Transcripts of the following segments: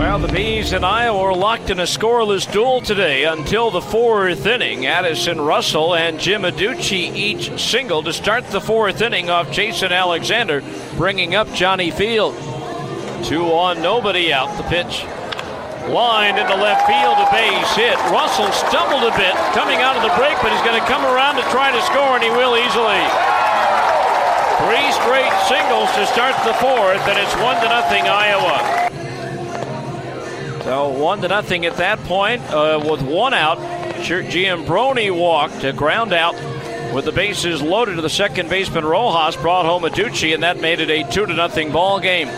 Well, the Bees and Iowa were locked in a scoreless duel today until the fourth inning. Addison Russell and Jim Adducci each single to start the fourth inning off Jason Alexander, bringing up Johnny Field. Two on, nobody out. The pitch lined into left field, a base hit. Russell stumbled a bit coming out of the break, but he's going to come around to try to score, and he will easily. Three straight singles to start the fourth, and it's one to nothing Iowa. So one to nothing at that point uh, with one out. Giambrone walked, a ground out with the bases loaded to the second baseman Rojas brought home Adducci, and that made it a two to nothing ball game.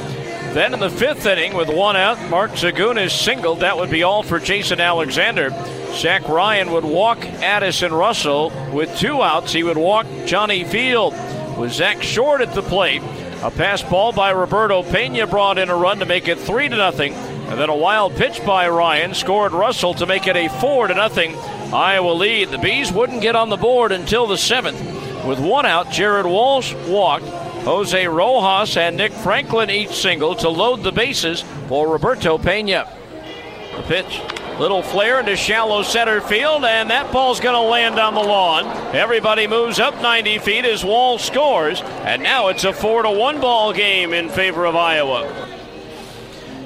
Then in the fifth inning, with one out, Mark Zagunis singled. That would be all for Jason Alexander. Zach Ryan would walk Addison Russell. With two outs, he would walk Johnny Field. With Zach Short at the plate, a pass ball by Roberto Pena brought in a run to make it three to nothing. And then a wild pitch by Ryan scored Russell to make it a four to nothing Iowa lead. The Bees wouldn't get on the board until the seventh. With one out, Jared Walsh walked. Jose Rojas and Nick Franklin each single to load the bases for Roberto Pena. The pitch, little flare into shallow center field, and that ball's going to land on the lawn. Everybody moves up 90 feet as Walsh scores, and now it's a four to one ball game in favor of Iowa.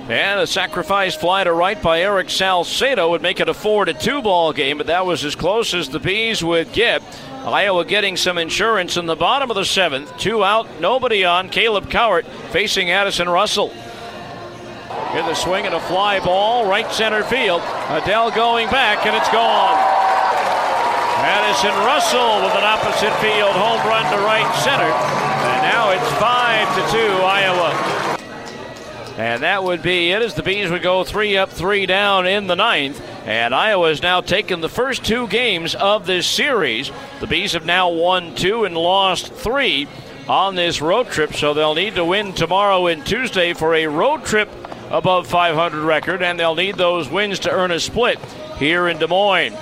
And a sacrifice fly to right by Eric Salcedo would make it a 4 to 2 ball game, but that was as close as the Bees would get. Iowa getting some insurance in the bottom of the seventh. Two out, nobody on. Caleb Cowart facing Addison Russell. In the swing and a fly ball, right center field. Adell going back, and it's gone. Addison Russell with an opposite field home run to right center. And now it's 5 to 2 Iowa. And that would be it as the Bees would go three up, three down in the ninth. And Iowa has now taken the first two games of this series. The Bees have now won two and lost three on this road trip, so they'll need to win tomorrow and Tuesday for a road trip above 500 record, and they'll need those wins to earn a split here in Des Moines.